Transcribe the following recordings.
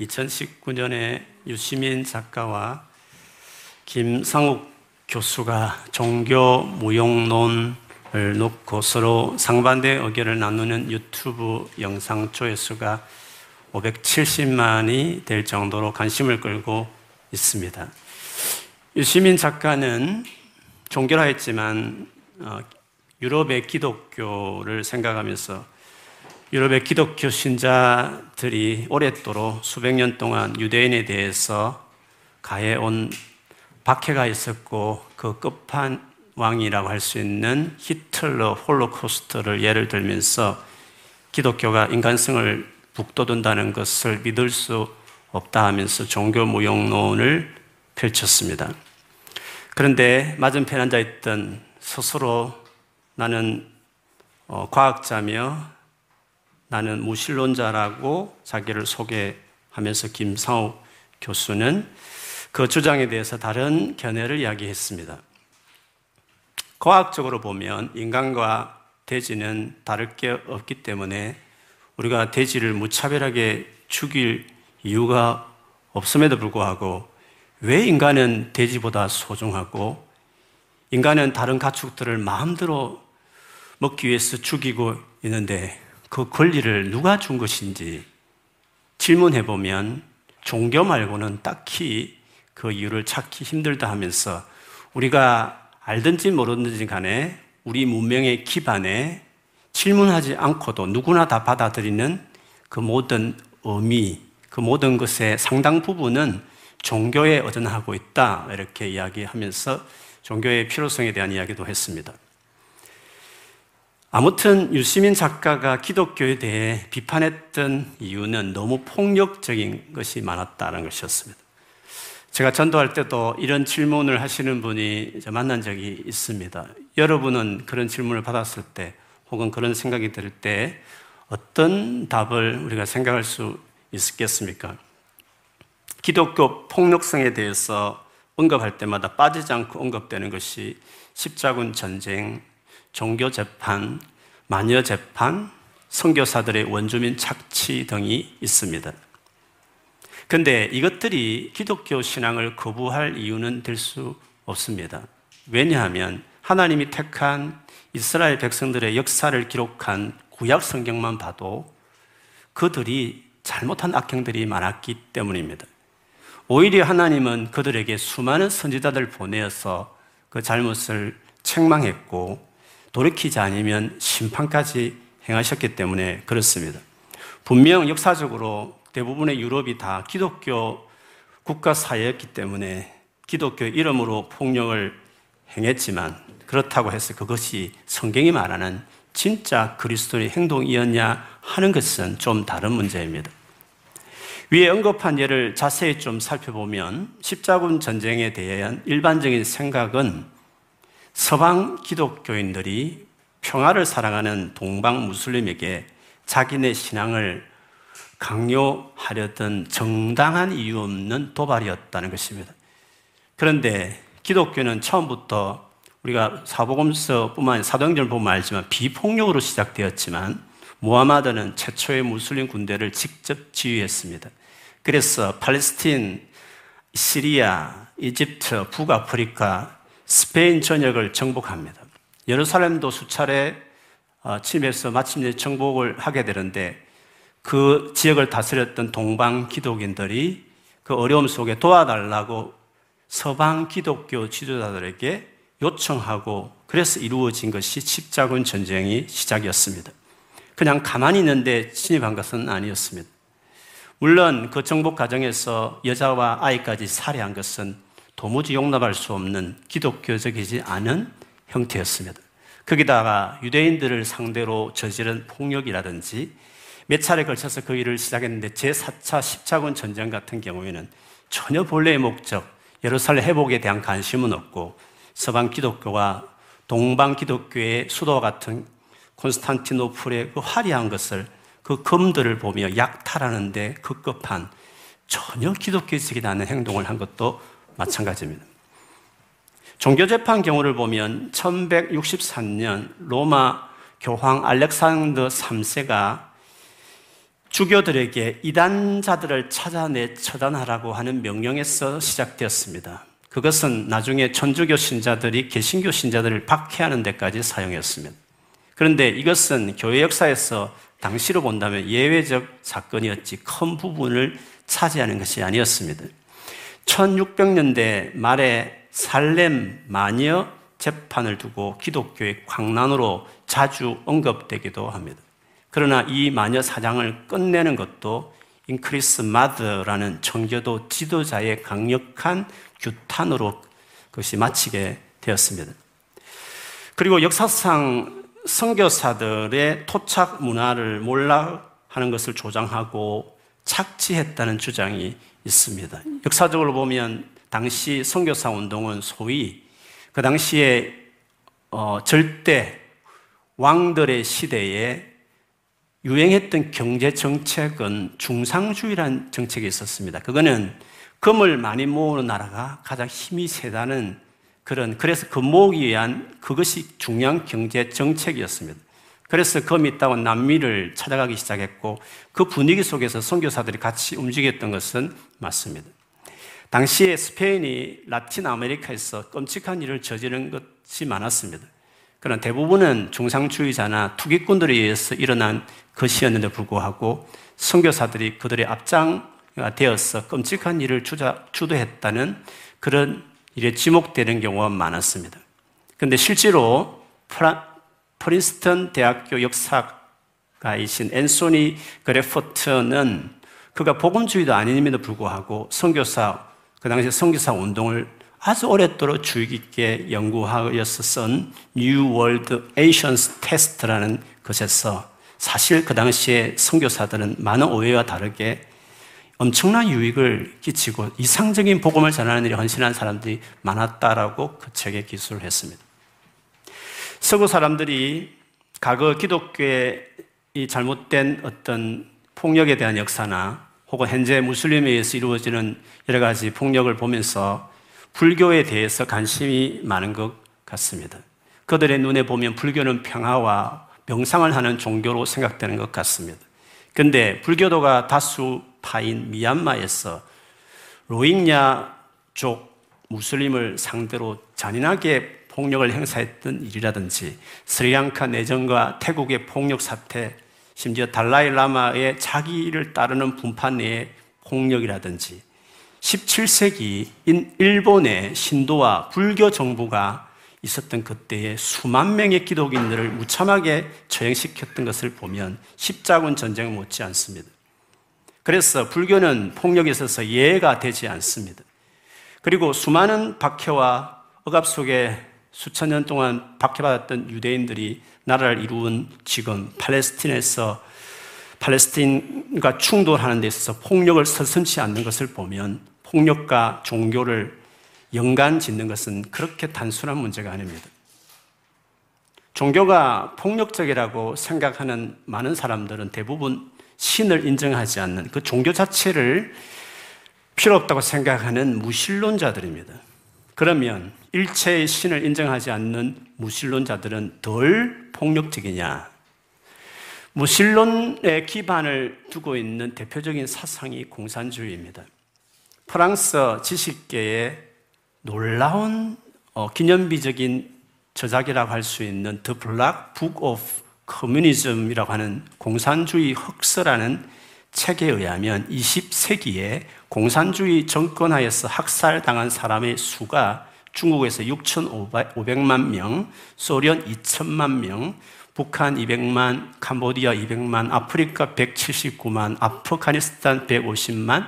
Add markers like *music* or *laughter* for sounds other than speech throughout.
2019년에 유시민 작가와 김상욱 교수가 종교 무용론을 놓고 서로 상반된 의견을 나누는 유튜브 영상 조회수가 570만이 될 정도로 관심을 끌고 있습니다. 유시민 작가는 종교라 했지만 어, 유럽의 기독교를 생각하면서 유럽의 기독교 신자들이 오랫도록 수백 년 동안 유대인에 대해서 가해온 박해가 있었고 그 끝판 왕이라고 할 수 있는 히틀러 홀로코스트를 예를 들면서 기독교가 인간성을 북돋운다는 것을 믿을 수 없다 하면서 종교 무용론을 펼쳤습니다. 그런데 맞은편 앉아 있던 스스로 나는 어, 과학자며 나는 무신론자라고 자기를 소개하면서 김상욱 교수는 그 주장에 대해서 다른 견해를 이야기했습니다. 과학적으로 보면 인간과 돼지는 다를 게 없기 때문에 우리가 돼지를 무차별하게 죽일 이유가 없음에도 불구하고 왜 인간은 돼지보다 소중하고 인간은 다른 가축들을 마음대로 먹기 위해서 죽이고 있는데 그 권리를 누가 준 것인지 질문해 보면 종교 말고는 딱히 그 이유를 찾기 힘들다 하면서 우리가 알든지 모르든지 간에 우리 문명의 기반에 질문하지 않고도 누구나 다 받아들이는 그 모든 의미, 그 모든 것의 상당 부분은 종교에 의존하고 있다. 이렇게 이야기하면서 종교의 필요성에 대한 이야기도 했습니다. 아무튼 유시민 작가가 기독교에 대해 비판했던 이유는 너무 폭력적인 것이 많았다는 것이었습니다. 제가 전도할 때도 이런 질문을 하시는 분이 만난 적이 있습니다. 여러분은 그런 질문을 받았을 때 혹은 그런 생각이 들 때 어떤 답을 우리가 생각할 수 있겠습니까? 기독교 폭력성에 대해서 언급할 때마다 빠지지 않고 언급되는 것이 십자군 전쟁, 종교 재판, 마녀 재판, 선교사들의 원주민 착취 등이 있습니다. 근데 이것들이 기독교 신앙을 거부할 이유는 될 수 없습니다. 왜냐하면 하나님이 택한 이스라엘 백성들의 역사를 기록한 구약 성경만 봐도 그들이 잘못한 악행들이 많았기 때문입니다. 오히려 하나님은 그들에게 수많은 선지자들 보내어서 그 잘못을 책망했고 돌이키지 않으면 심판까지 행하셨기 때문에 그렇습니다. 분명 역사적으로 대부분의 유럽이 다 기독교 국가 사회였기 때문에 기독교 이름으로 폭력을 행했지만 그렇다고 해서 그것이 성경이 말하는 진짜 그리스도의 행동이었냐 하는 것은 좀 다른 문제입니다. 위에 언급한 예를 자세히 좀 살펴보면 십자군 전쟁에 대한 일반적인 생각은 서방 기독교인들이 평화를 사랑하는 동방 무슬림에게 자기네 신앙을 강요하려던 정당한 이유 없는 도발이었다는 것입니다. 그런데 기독교는 처음부터 우리가 사복음서뿐만 사도행전을 보면 알지만 비폭력으로 시작되었지만 무하마드는 최초의 무슬림 군대를 직접 지휘했습니다. 그래서 팔레스틴, 시리아, 이집트, 북아프리카, 스페인 전역을 정복합니다. 예루살렘도 수차례 어, 침해서 마침내 정복을 하게 되는데 그 지역을 다스렸던 동방 기독인들이 그 어려움 속에 도와달라고 서방 기독교 지도자들에게 요청하고 그래서 이루어진 것이 십자군 전쟁이 시작이었습니다. 그냥 가만히 있는데 침입한 것은 아니었습니다. 물론 그 정복 과정에서 여자와 아이까지 살해한 것은 도무지 용납할 수 없는 기독교적이지 않은 형태였습니다. 거기다가 유대인들을 상대로 저지른 폭력이라든지 몇 차례 걸쳐서 그 일을 시작했는데 제4차 십자군 전쟁 같은 경우에는 전혀 본래의 목적, 예루살렘 회복에 대한 관심은 없고 서방 기독교와 동방 기독교의 수도와 같은 콘스탄티노플의 그 화려한 것을 그 검들을 보며 약탈하는데 급급한 전혀 기독교적이지 않은 행동을 한 것도 마찬가지입니다. 종교재판 경우를 보면 1163년 로마 교황 알렉산더 3세가 주교들에게 이단자들을 찾아내 처단하라고 하는 명령에서 시작되었습니다. 그것은 나중에 천주교 신자들이 개신교 신자들을 박해하는 데까지 사용했습니다. 그런데 이것은 교회 역사에서 당시로 본다면 예외적 사건이었지 큰 부분을 차지하는 것이 아니었습니다. 1600년대 말에 살렘 마녀 재판을 두고 기독교의 광란으로 자주 언급되기도 합니다. 그러나 이 마녀 사장을 끝내는 것도 인크리스 마드라는 청교도 지도자의 강력한 규탄으로 그것이 마치게 되었습니다. 그리고 역사상 선교사들의 토착 문화를 몰락하는 것을 조장하고 착취했다는 주장이 있습니다. 역사적으로 보면 당시 선교사 운동은 소위 그 당시에 어, 절대 왕들의 시대에 유행했던 경제 정책은 중상주의란 정책이 있었습니다. 그거는 금을 많이 모으는 나라가 가장 힘이 세다는 그런 그래서 금 모으기 위한 그것이 중요한 경제 정책이었습니다. 그래서 금이 있다고 남미를 찾아가기 시작했고 그 분위기 속에서 선교사들이 같이 움직였던 것은 맞습니다. 당시에 스페인이 라틴 아메리카에서 끔찍한 일을 저지른 것이 많았습니다. 그러나 대부분은 중상주의자나 투기꾼들에 의해서 일어난 것이었는데 불구하고 선교사들이 그들의 앞장가 되어서 끔찍한 일을 주자, 주도했다는 그런 일에 지목되는 경우가 많았습니다. 그런데 실제로 프라, 프린스턴 대학교 역사가이신 앤소니 그레포트는 그가 복음주의도 아님에도 불구하고 선교사 그 당시 선교사 운동을 아주 오랫도록 주의 깊게 연구하여서 쓴 New World Asians Test라는 것에서 사실 그 당시에 선교사들은 많은 오해와 다르게 엄청난 유익을 끼치고 이상적인 복음을 전하는 일에 헌신한 사람들이 많았다라고 그 책에 기술을 했습니다. 서구 사람들이 과거 기독교의 이 잘못된 어떤 폭력에 대한 역사나 혹은 현재 무슬림에 의해서 이루어지는 여러 가지 폭력을 보면서 불교에 대해서 관심이 많은 것 같습니다. 그들의 눈에 보면 불교는 평화와 명상을 하는 종교로 생각되는 것 같습니다. 근데 불교도가 다수파인 미얀마에서 로힝야족 무슬림을 상대로 잔인하게 폭력을 행사했던 일이라든지 스리랑카 내전과 태국의 폭력 사태, 심지어 달라이 라마의 자기를 따르는 분파 내의 폭력이라든지 17세기 일본의 신도와 불교 정부가 있었던 그때에 수만 명의 기독인들을 무참하게 처형시켰던 것을 보면 십자군 전쟁 못지 않습니다. 그래서 불교는 폭력에 있어서 예가 되지 않습니다. 그리고 수많은 박해와 억압 속에 수천 년 동안 박해받았던 유대인들이 나라를 이루은 지금 팔레스틴에서 팔레스틴과 충돌하는 데 있어서 폭력을 서슴지 않는 것을 보면 폭력과 종교를 연관 짓는 것은 그렇게 단순한 문제가 아닙니다. 종교가 폭력적이라고 생각하는 많은 사람들은 대부분 신을 인정하지 않는 그 종교 자체를 필요 없다고 생각하는 무신론자들입니다. 그러면 일체의 신을 인정하지 않는 무신론자들은 덜 폭력적이냐? 무신론의 기반을 두고 있는 대표적인 사상이 공산주의입니다. 프랑스 지식계의 놀라운 어, 기념비적인 저작이라고 할 수 있는 The Black Book of Communism이라고 하는 공산주의 흑서라는 책에 의하면 20세기에 공산주의 정권하에서 학살당한 사람의 수가 중국에서 6,500만 명, 소련 2천만 명, 북한 200만, 캄보디아 200만, 아프리카 179만, 아프가니스탄 150만,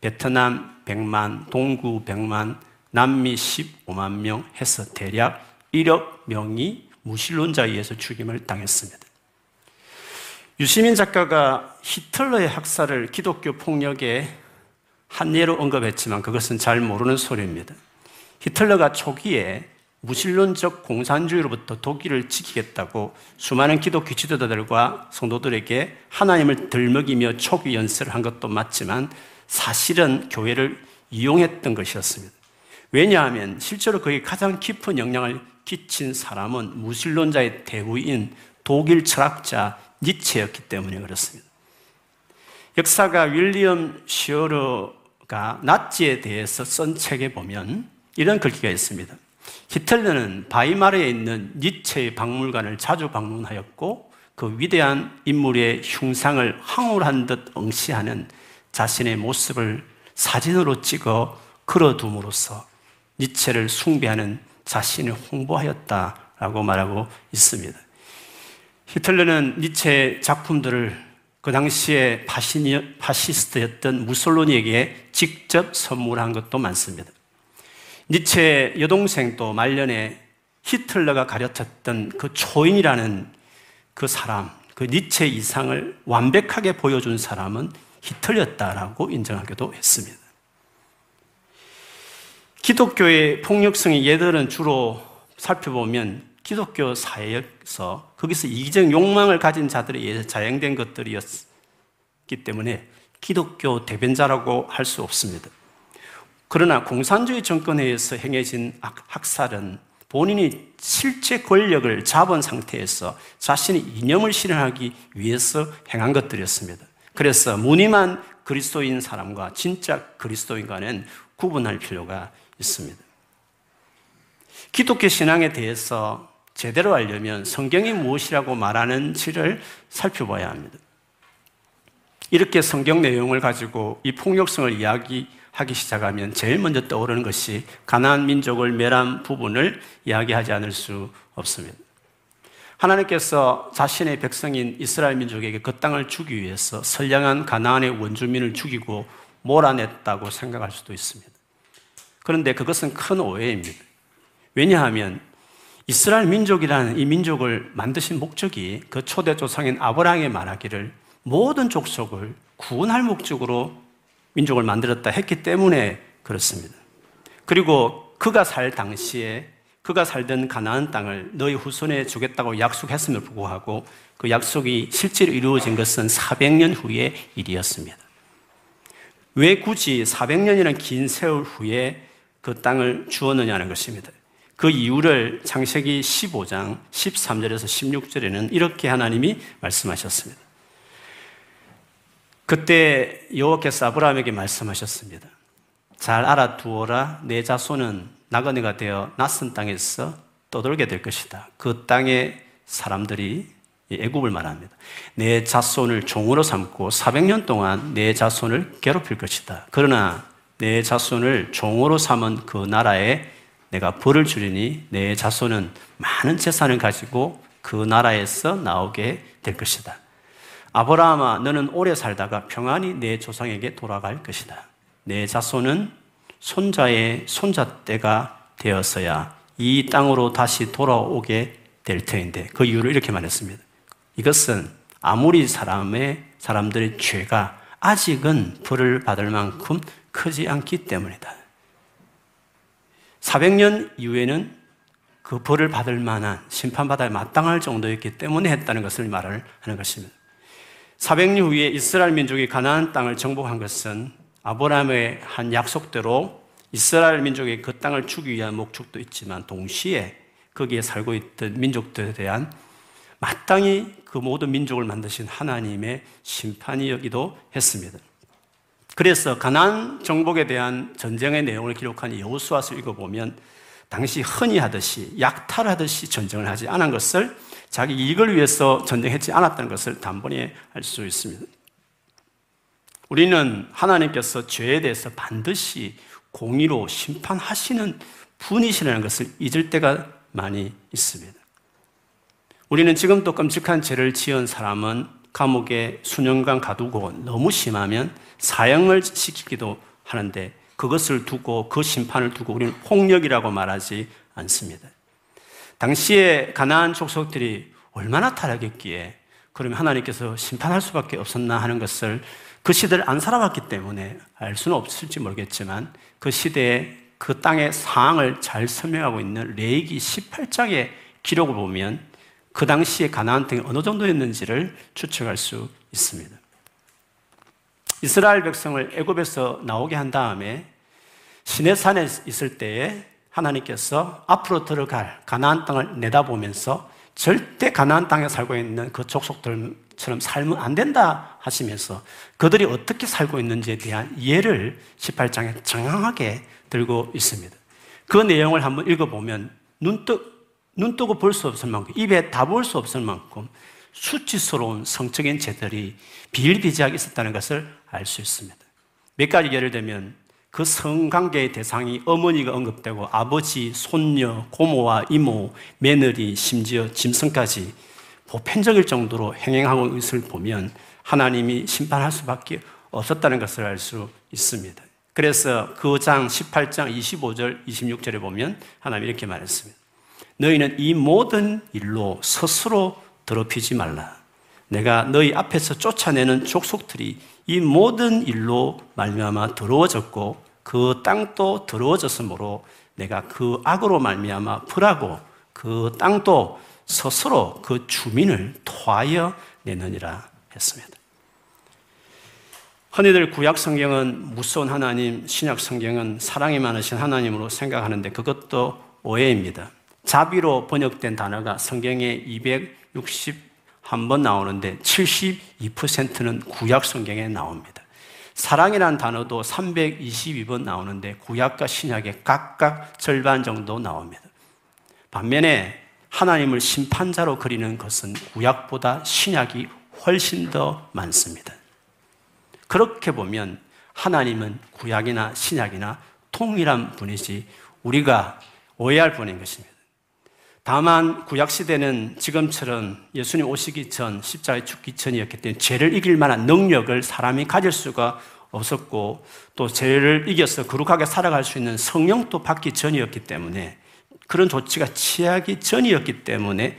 베트남 100만, 동구 100만, 남미 15만 명 해서 대략 1억 명이 무신론자에 의해서 죽임을 당했습니다. 유시민 작가가 히틀러의 학살을 기독교 폭력의 한 예로 언급했지만 그것은 잘 모르는 소리입니다. 히틀러가 초기에 무신론적 공산주의로부터 독일을 지키겠다고 수많은 기독교 지도자들과 성도들에게 하나님을 들먹이며 초기 연설을 한 것도 맞지만 사실은 교회를 이용했던 것이었습니다. 왜냐하면 실제로 그에 가장 깊은 영향을 끼친 사람은 무신론자의 대부인 독일 철학자 니체였기 때문에 그렇습니다. 역사가 윌리엄 시어러가 나치에 대해서 쓴 책에 보면 이런 글귀가 있습니다. 히틀러는 바이마르에 있는 니체의 박물관을 자주 방문하였고 그 위대한 인물의 흉상을 황홀한 듯 응시하는 자신의 모습을 사진으로 찍어 걸어둠으로써 니체를 숭배하는 자신을 홍보하였다라고 말하고 있습니다. 히틀러는 니체 작품들을 그 당시에 파시스트였던 무솔로니에게 직접 선물한 것도 많습니다. 니체 여동생도 말년에 히틀러가 가르쳤던 그 초인이라는 그 사람, 그 니체 이상을 완벽하게 보여준 사람은 히틀렸다라고 인정하기도 했습니다. 기독교의 폭력성의 예들은 주로 살펴보면 기독교 사회에서 거기서 이기적 욕망을 가진 의해서 자행된 것들이었기 때문에 기독교 대변자라고 할 수 없습니다. 그러나 공산주의 정권에 의해서 행해진 학살은 본인이 실제 권력을 잡은 상태에서 자신의 이념을 실현하기 위해서 행한 것들이었습니다. 그래서 무늬만 그리스도인 사람과 진짜 그리스도인과는 구분할 필요가 있습니다. 기독교 신앙에 대해서 제대로 알려면 성경이 무엇이라고 말하는지를 살펴봐야 합니다. 이렇게 성경 내용을 가지고 이 폭력성을 이야기하기 시작하면 제일 먼저 떠오르는 것이 가나안 민족을 멸한 부분을 이야기하지 않을 수 없습니다. 하나님께서 자신의 백성인 이스라엘 민족에게 그 땅을 주기 위해서 선량한 가나안의 원주민을 죽이고 몰아냈다고 생각할 수도 있습니다. 그런데 그것은 큰 오해입니다. 왜냐하면 이스라엘 민족이라는 이 민족을 만드신 목적이 그 초대 조상인 아브라함에 말하기를 모든 족속을 구원할 목적으로 민족을 만들었다 했기 때문에 그렇습니다. 그리고 그가 살 당시에 그가 살던 가나안 땅을 너희 후손에 주겠다고 약속했음을 불구하고 그 약속이 실제로 이루어진 것은 400년 후의 일이었습니다. 왜 굳이 400년이라는 긴 세월 후에 그 땅을 주었느냐는 것입니다. 그 이유를 창세기 15장 13절에서 16절에는 이렇게 하나님이 말씀하셨습니다. 그때 여호와께서 아브라함에게 말씀하셨습니다. 잘 알아두어라 내 자손은 나그네가 되어 낯선 땅에서 떠돌게 될 것이다. 그 땅의 사람들이 애굽을 말합니다. 내 자손을 종으로 삼고 400년 동안 내 자손을 괴롭힐 것이다. 그러나 내 자손을 종으로 삼은 그 나라에 내가 벌을 주리니 내 자손은 많은 재산을 가지고 그 나라에서 나오게 될 것이다. 아브라함아, 너는 오래 살다가 평안히 내 조상에게 돌아갈 것이다. 내 자손은 손자의 손자 때가 되어서야 이 땅으로 다시 돌아오게 될 터인데 그 이유를 이렇게 말했습니다. 이것은 아무리 사람의 사람들의 죄가 아직은 벌을 받을 만큼 크지 않기 때문이다. 400년 이후에는 그 벌을 받을 만한 심판받아 마땅할 정도였기 때문에 했다는 것을 말을 하는 것입니다. 400년 후에 이스라엘 민족이 가나안 땅을 정복한 것은 아브라함의 한 약속대로 이스라엘 민족의 그 땅을 주기 위한 목적도 있지만 동시에 거기에 살고 있던 민족들에 대한 마땅히 그 모든 민족을 만드신 하나님의 심판이기도 했습니다. 그래서 가난 정복에 대한 전쟁의 내용을 기록한 여호수아서 읽어보면 당시 흔히 하듯이 약탈하듯이 전쟁을 하지 않은 것을 자기 이익을 위해서 전쟁했지 않았다는 것을 단번에 알 수 있습니다. 우리는 하나님께서 죄에 대해서 반드시 공의로 심판하시는 분이시라는 것을 잊을 때가 많이 있습니다. 우리는 지금도 끔찍한 죄를 지은 사람은 감옥에 수년간 가두고 너무 심하면 사형을 시키기도 하는데 그것을 두고 그 심판을 두고 우리는 폭력이라고 말하지 않습니다. 당시에 가나안 족속들이 얼마나 타락했기에 그러면 하나님께서 심판할 수밖에 없었나 하는 것을 그 시대를 안 살아봤기 때문에 알 수는 없을지 모르겠지만 그 시대에 그 땅의 상황을 잘 설명하고 있는 레이기 18장의 기록을 보면 그 당시에 가나안 땅이 어느 정도였는지를 추측할 수 있습니다. 이스라엘 백성을 애굽에서 나오게 한 다음에 시내산에 있을 때에 하나님께서 앞으로 들어갈 가나안 땅을 내다보면서 절대 가나안 땅에 살고 있는 그 족속들 처럼 살면 안 된다 하시면서 그들이 어떻게 살고 있는지에 대한 예를 18장에 장황하게 들고 있습니다. 그 내용을 한번 읽어보면 눈, 뜨, 눈 뜨고 볼 수 없을 만큼, 입에 다 볼 수 없을 만큼 수치스러운 성적인 죄들이 비일비재하게 있었다는 것을 알 수 있습니다. 몇 가지 예를 들면 그 성관계의 대상이 어머니가 언급되고 아버지, 손녀, 고모와 이모, 며느리, 심지어 짐승까지 보편적일 정도로 행행하고 있는 것을 보면 하나님이 심판할 수밖에 없었다는 것을 알 수 있습니다. 그래서 그 장 18장 25절, 26절에 보면 하나님이 이렇게 말했습니다. 너희는 이 모든 일로 스스로 더럽히지 말라. 내가 너희 앞에서 쫓아내는 족속들이 이 모든 일로 말미암아 더러워졌고 그 땅도 더러워졌으므로 내가 그 악으로 말미암아 불하고 그 땅도 스스로 그 주민을 토하여 내느니라 했습니다. 흔히들 구약 성경은 무서운 하나님, 신약 성경은 사랑이 많으신 하나님으로 생각하는데 그것도 오해입니다. 자비로 번역된 단어가 성경에 261번 나오는데 72%는 구약 성경에 나옵니다. 사랑이라는 단어도 322번 나오는데 구약과 신약에 각각 절반 정도 나옵니다. 반면에 하나님을 심판자로 그리는 것은 구약보다 신약이 훨씬 더 많습니다. 그렇게 보면 하나님은 구약이나 신약이나 통일한 분이지 우리가 오해할 분인 것입니다. 다만 구약 시대는 지금처럼 예수님 오시기 전 십자가에 죽기 전이었기 때문에 죄를 이길 만한 능력을 사람이 가질 수가 없었고 또 죄를 이겨서 거룩하게 살아갈 수 있는 성령도 받기 전이었기 때문에 그런 조치가 취하기 전이었기 때문에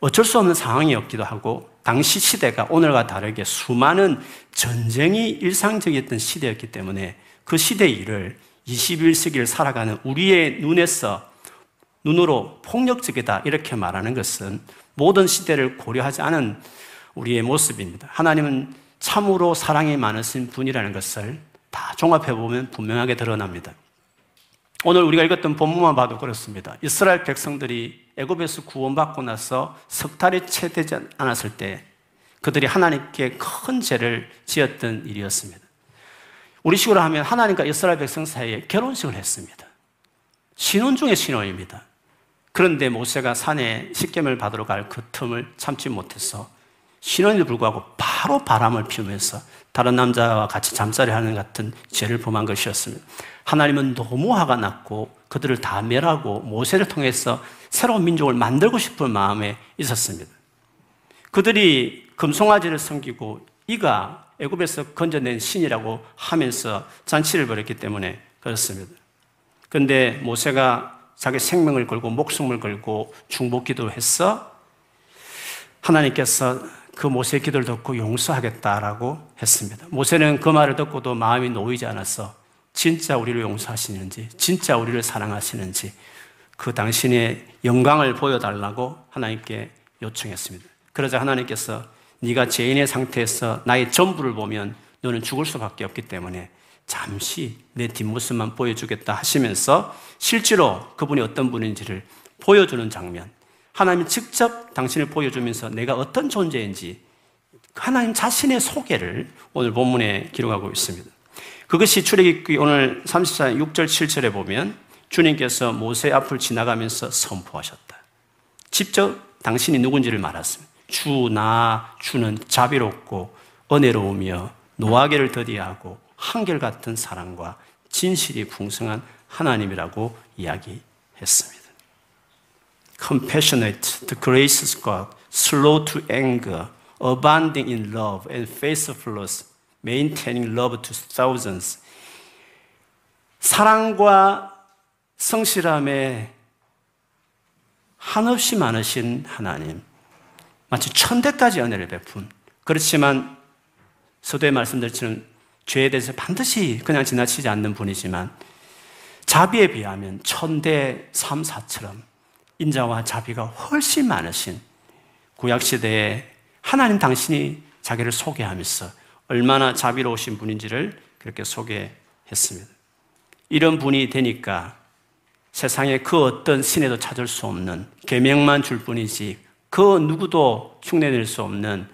어쩔 수 없는 상황이었기도 하고 당시 시대가 오늘과 다르게 수많은 전쟁이 일상적이었던 시대였기 때문에 그 시대의 일을 21세기를 살아가는 우리의 눈에서 눈으로 폭력적이다 이렇게 말하는 것은 모든 시대를 고려하지 않은 우리의 모습입니다. 하나님은 참으로 사랑이 많으신 분이라는 것을 다 종합해 보면 분명하게 드러납니다. 오늘 우리가 읽었던 본문만 봐도 그렇습니다. 이스라엘 백성들이 애굽에서 구원받고 나서 석 달이 채 되지 않았을 때 그들이 하나님께 큰 죄를 지었던 일이었습니다. 우리 식으로 하면 하나님과 이스라엘 백성 사이에 결혼식을 했습니다. 신혼 중의 신혼입니다. 그런데 모세가 산에 식gem을 받으러 갈 그 틈을 참지 못해서 신혼에도 불구하고 바로 바람을 피우면서 다른 남자와 같이 잠자리 하는 같은 죄를 범한 것이었습니다. 하나님은 너무 화가 났고 그들을 다 멸하고 모세를 통해서 새로운 민족을 만들고 싶은 마음에 있었습니다. 그들이 금송아지를 섬기고 이가 애굽에서 건져낸 신이라고 하면서 잔치를 벌였기 때문에 그렇습니다. 그런데 모세가 자기 생명을 걸고 목숨을 걸고 중복 기도했어 하나님께서 그 모세의 기도를 듣고 용서하겠다라고 했습니다. 모세는 그 말을 듣고도 마음이 놓이지 않았어. 진짜 우리를 용서하시는지, 진짜 우리를 사랑하시는지, 그 당신의 영광을 보여달라고 하나님께 요청했습니다. 그러자 하나님께서 네가 죄인의 상태에서 나의 전부를 보면 너는 죽을 수밖에 없기 때문에 잠시 내 뒷모습만 보여주겠다 하시면서 실제로 그분이 어떤 분인지를 보여주는 장면. 하나님 직접 당신을 보여주면서 내가 어떤 존재인지 하나님 자신의 소개를 오늘 본문에 기록하고 있습니다. 그것이 출애굽기 오늘 34장 6절 7절에 보면 주님께서 모세 앞을 지나가면서 선포하셨다. 직접 당신이 누군지를 말했습니다. 주, 나, 주는 자비롭고 은혜로우며 노하게를 더디하고 한결같은 사랑과 진실이 풍성한 하나님이라고 이야기했습니다. compassionate, the gracious God, slow to anger, abounding in love and faithfulness, maintaining love to thousands. 사랑과 성실함에 한없이 많으신 하나님, 마치 천대까지 은혜를 베푼. 그렇지만 서도에 말씀드렸지만 죄에 대해서 반드시 그냥 지나치지 않는 분이지만 자비에 비하면 천대 삼사처럼 인자와 자비가 훨씬 많으신 구약시대에 하나님 당신이 자기를 소개하면서 얼마나 자비로우신 분인지를 그렇게 소개했습니다. 이런 분이 되니까 세상에 그 어떤 신에도 찾을 수 없는 계명만 줄 뿐이지 그 누구도 흉내낼 수 없는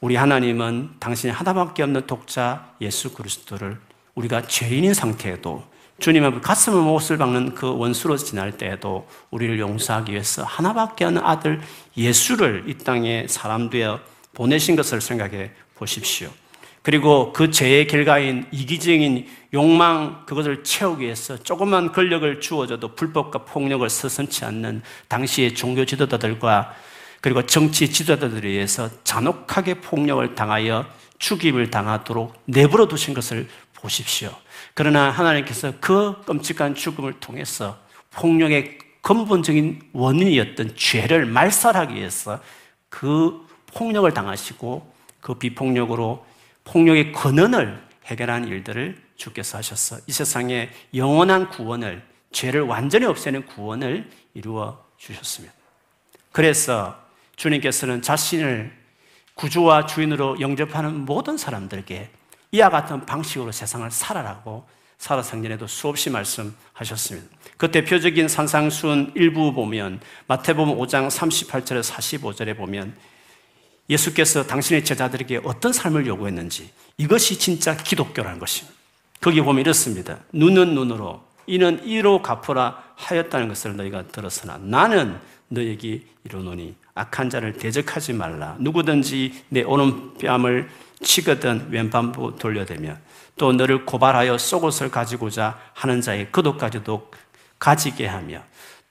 우리 하나님은 당신이 하나밖에 없는 독자 예수 그리스도를 우리가 죄인인 상태에도 주님 앞에 가슴을 못을 박는 그 원수로 지날 때에도 우리를 용서하기 위해서 하나밖에 없는 아들 예수를 이 땅에 사람 되어 보내신 것을 생각해 보십시오. 그리고 그 죄의 결과인 이기적인 욕망 그것을 채우기 위해서 조금만 권력을 주어져도 불법과 폭력을 서슴치 않는 당시의 종교 지도자들과 그리고 정치 지도자들에 의해서 잔혹하게 폭력을 당하여 죽임을 당하도록 내버려 두신 것을 보십시오. 그러나 하나님께서 그 끔찍한 죽음을 통해서 폭력의 근본적인 원인이었던 죄를 말살하기 위해서 그 폭력을 당하시고 그 비폭력으로 폭력의 근원을 해결한 일들을 주께서 하셨어. 이 세상에 영원한 구원을, 죄를 완전히 없애는 구원을 이루어 주셨습니다. 그래서 주님께서는 자신을 구주와 주인으로 영접하는 모든 사람들에게 이와 같은 방식으로 세상을 살아라고 사라상전에도 수없이 말씀하셨습니다. 그 대표적인 산상순 일부 보면 마태복음 5장 38절에 45절에 보면 예수께서 당신의 제자들에게 어떤 삶을 요구했는지 이것이 진짜 기독교라는 것입니다. 거기 보면 이렇습니다. 눈은 눈으로 이는 이로 갚으라 하였다는 것을 너희가 들었으나 나는 너에게 이르노니 악한 자를 대적하지 말라. 누구든지 내 오른뺨을 치거든 왼밤부 돌려대며 또 너를 고발하여 속옷을 가지고자 하는 자의 그도까지도 가지게 하며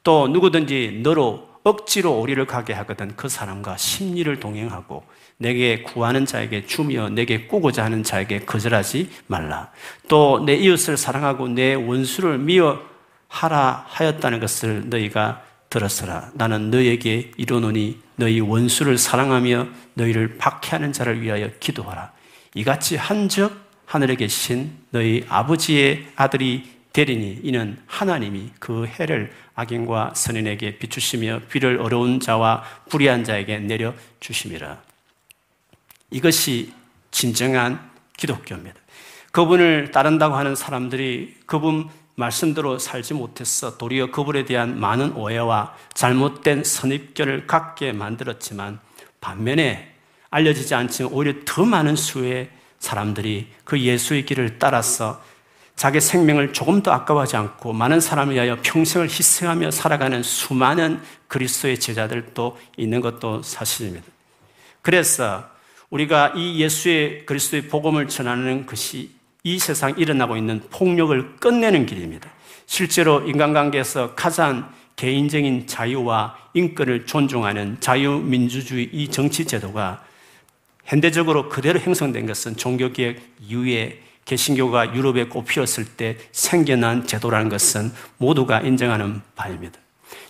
또 누구든지 너로 억지로 오리를 가게 하거든 그 사람과 심리를 동행하고 내게 구하는 자에게 주며 내게 꾸고자 하는 자에게 거절하지 말라. 또 내 이웃을 사랑하고 내 원수를 미워 하라 하였다는 것을 너희가 들었으라. 나는 너에게 이르노니 너희 원수를 사랑하며 너희를 박해하는 자를 위하여 기도하라. 이같이 한적 하늘에 계신 너희 아버지의 아들이 되리니 이는 하나님이 그 해를 악인과 선인에게 비추시며 비를 어려운 자와 불의한 자에게 내려 주심이라. 이것이 진정한 기독교입니다. 그분을 따른다고 하는 사람들이 그분 말씀대로 살지 못했어 도리어 그분에 대한 많은 오해와 잘못된 선입견을 갖게 만들었지만 반면에 알려지지 않지만 오히려 더 많은 수의 사람들이 그 예수의 길을 따라서 자기 생명을 조금 더 아까워하지 않고 많은 사람을 위하여 평생을 희생하며 살아가는 수많은 그리스도의 제자들도 있는 것도 사실입니다. 그래서 우리가 이 예수의 그리스도의 복음을 전하는 것이 이 세상 일어나고 있는 폭력을 끝내는 길입니다. 실제로 인간관계에서 가장 개인적인 자유와 인권을 존중하는 자유민주주의 이 정치 제도가 현대적으로 그대로 형성된 것은 종교개혁 이후에 개신교가 유럽에 꽃피었을 때 생겨난 제도라는 것은 모두가 인정하는 바입니다.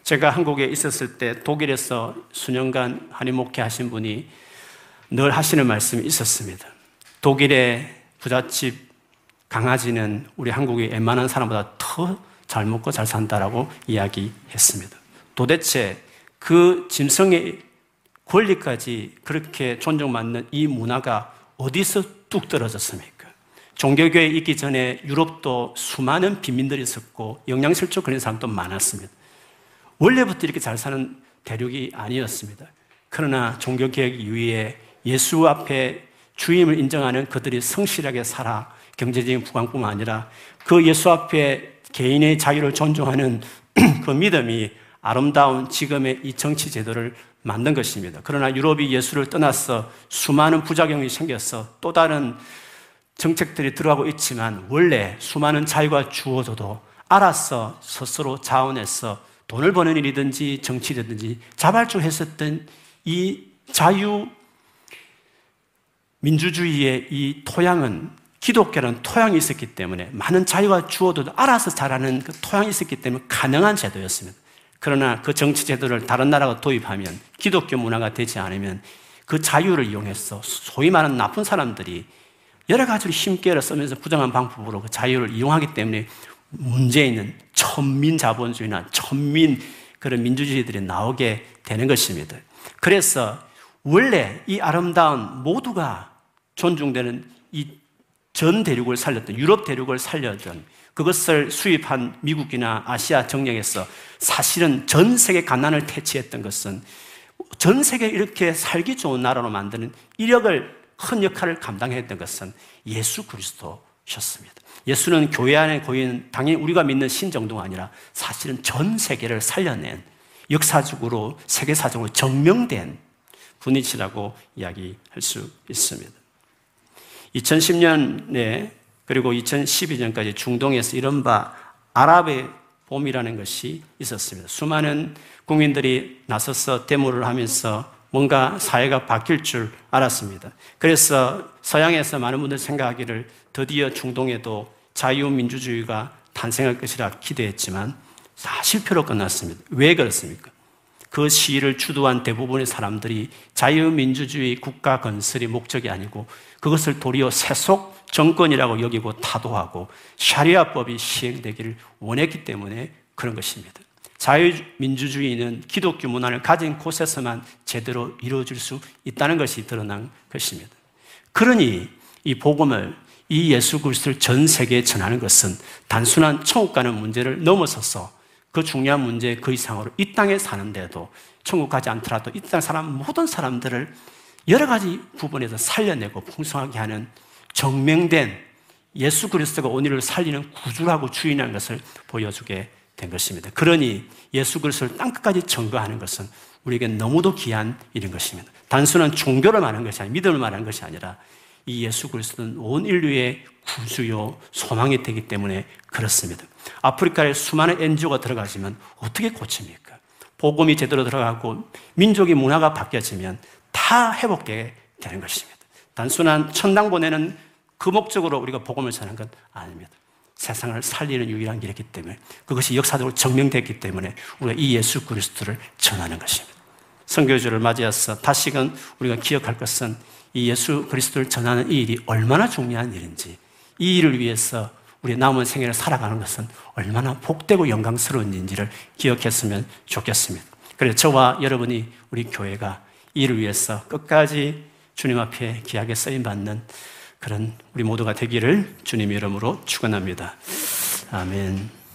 제가 한국에 있었을 때 독일에서 수년간 한인 목회 하신 분이 늘 하시는 말씀이 있었습니다. 독일의 부잣집 강아지는 우리 한국의 웬만한 사람보다 더 잘 먹고 잘 산다라고 이야기했습니다. 도대체 그 짐승의 권리까지 그렇게 존중받는 이 문화가 어디서 뚝 떨어졌습니까? 종교교회 있기 전에 유럽도 수많은 빈민들이 있었고 영양실조 걸린 사람도 많았습니다. 원래부터 이렇게 잘 사는 대륙이 아니었습니다. 그러나 종교개혁 이후에 예수 앞에 주임을 인정하는 그들이 성실하게 살아 경제적인 부강뿐만 아니라 그 예수 앞에 개인의 자유를 존중하는 *clears throat* 그 믿음이 아름다운 지금의 이 정치 제도를 만든 것입니다. 그러나 유럽이 예수를 떠나서 수많은 부작용이 생겨서 또 다른 정책들이 들어가고 있지만 원래 수많은 자유가 주어져도 알아서 스스로 자원해서 돈을 버는 일이든지 정치든지 자발적했었던 이 자유 민주주의의 이 토양은 기독교는 토양이 있었기 때문에 많은 자유가 주어도 알아서 자라는 그 토양이 있었기 때문에 가능한 제도였습니다. 그러나 그 정치 제도를 다른 나라가 도입하면 기독교 문화가 되지 않으면 그 자유를 이용해서 소위 말하는 나쁜 사람들이 여러 가지로 힘께를 쓰면서 부정한 방법으로 그 자유를 이용하기 때문에 문제 있는 천민 자본주의나 천민 그런 민주주의들이 나오게 되는 것입니다. 그래서 원래 이 아름다운 모두가 존중되는 이 전 대륙을 살렸던 유럽 대륙을 살려준 그것을 수입한 미국이나 아시아 정령에서 사실은 전 세계 가난을 퇴치했던 것은 전 세계 이렇게 살기 좋은 나라로 만드는 이력을 큰 역할을 감당했던 것은 예수 그리스도셨습니다. 예수는 교회 안에 고인 당연히 우리가 믿는 신 정도가 아니라 사실은 전 세계를 살려낸 역사적으로 세계사적으로 증명된 분이시라고 이야기할 수 있습니다. 2010년에 그리고 2012년까지 중동에서 이른바 아랍의 봄이라는 것이 있었습니다. 수많은 국민들이 나서서 데모를 하면서 뭔가 사회가 바뀔 줄 알았습니다. 그래서 서양에서 많은 분들 생각하기를 드디어 중동에도 자유민주주의가 탄생할 것이라 기대했지만 다 실패로 끝났습니다. 왜 그렇습니까? 그 시위를 주도한 대부분의 사람들이 자유민주주의 국가 건설이 목적이 아니고 그것을 도리어 세속 정권이라고 여기고 타도하고 샤리아법이 시행되기를 원했기 때문에 그런 것입니다. 자유민주주의는 기독교 문화를 가진 곳에서만 제대로 이루어질 수 있다는 것이 드러난 것입니다. 그러니 이 복음을 이 예수 그리스도를 전 세계에 전하는 것은 단순한 천국 가는 문제를 넘어서서 그 중요한 문제 그 이상으로 이 땅에 사는데도 천국 가지 않더라도 이 땅 사람 모든 사람들을 여러 가지 부분에서 살려내고 풍성하게 하는 정명된 예수 그리스도가 오늘을 살리는 구주라고 주인한 것을 보여주게 된 것입니다. 그러니 예수 그리스도를 땅끝까지 증거하는 것은 우리에게 너무도 귀한 일인 것입니다. 단순한 종교를 말하는 것이 아니라 믿음을 말하는 것이 아니라 이 예수 그리스도는 온 인류의 구주요 소망이 되기 때문에 그렇습니다. 아프리카에 수많은 NGO가 들어가지만 어떻게 고칩니까? 복음이 제대로 들어가고 민족의 문화가 바뀌어지면 다 회복되게 되는 것입니다. 단순한 천당 보내는 그 목적으로 우리가 복음을 전하는 건 아닙니다. 세상을 살리는 유일한 길이기 때문에 그것이 역사적으로 증명됐기 때문에 우리가 이 예수 그리스도를 전하는 것입니다. 성교주를 맞이해서 다시금 우리가 기억할 것은 이 예수 그리스도를 전하는 이 일이 얼마나 중요한 일인지 이 일을 위해서 우리 남은 생애를 살아가는 것은 얼마나 복되고 영광스러운 일인지를 기억했으면 좋겠습니다. 그래서 저와 여러분이 우리 교회가 이 일을 위해서 끝까지 주님 앞에 귀하게 쓰임 받는 그런 우리 모두가 되기를 주님 이름으로 축원합니다. 아멘.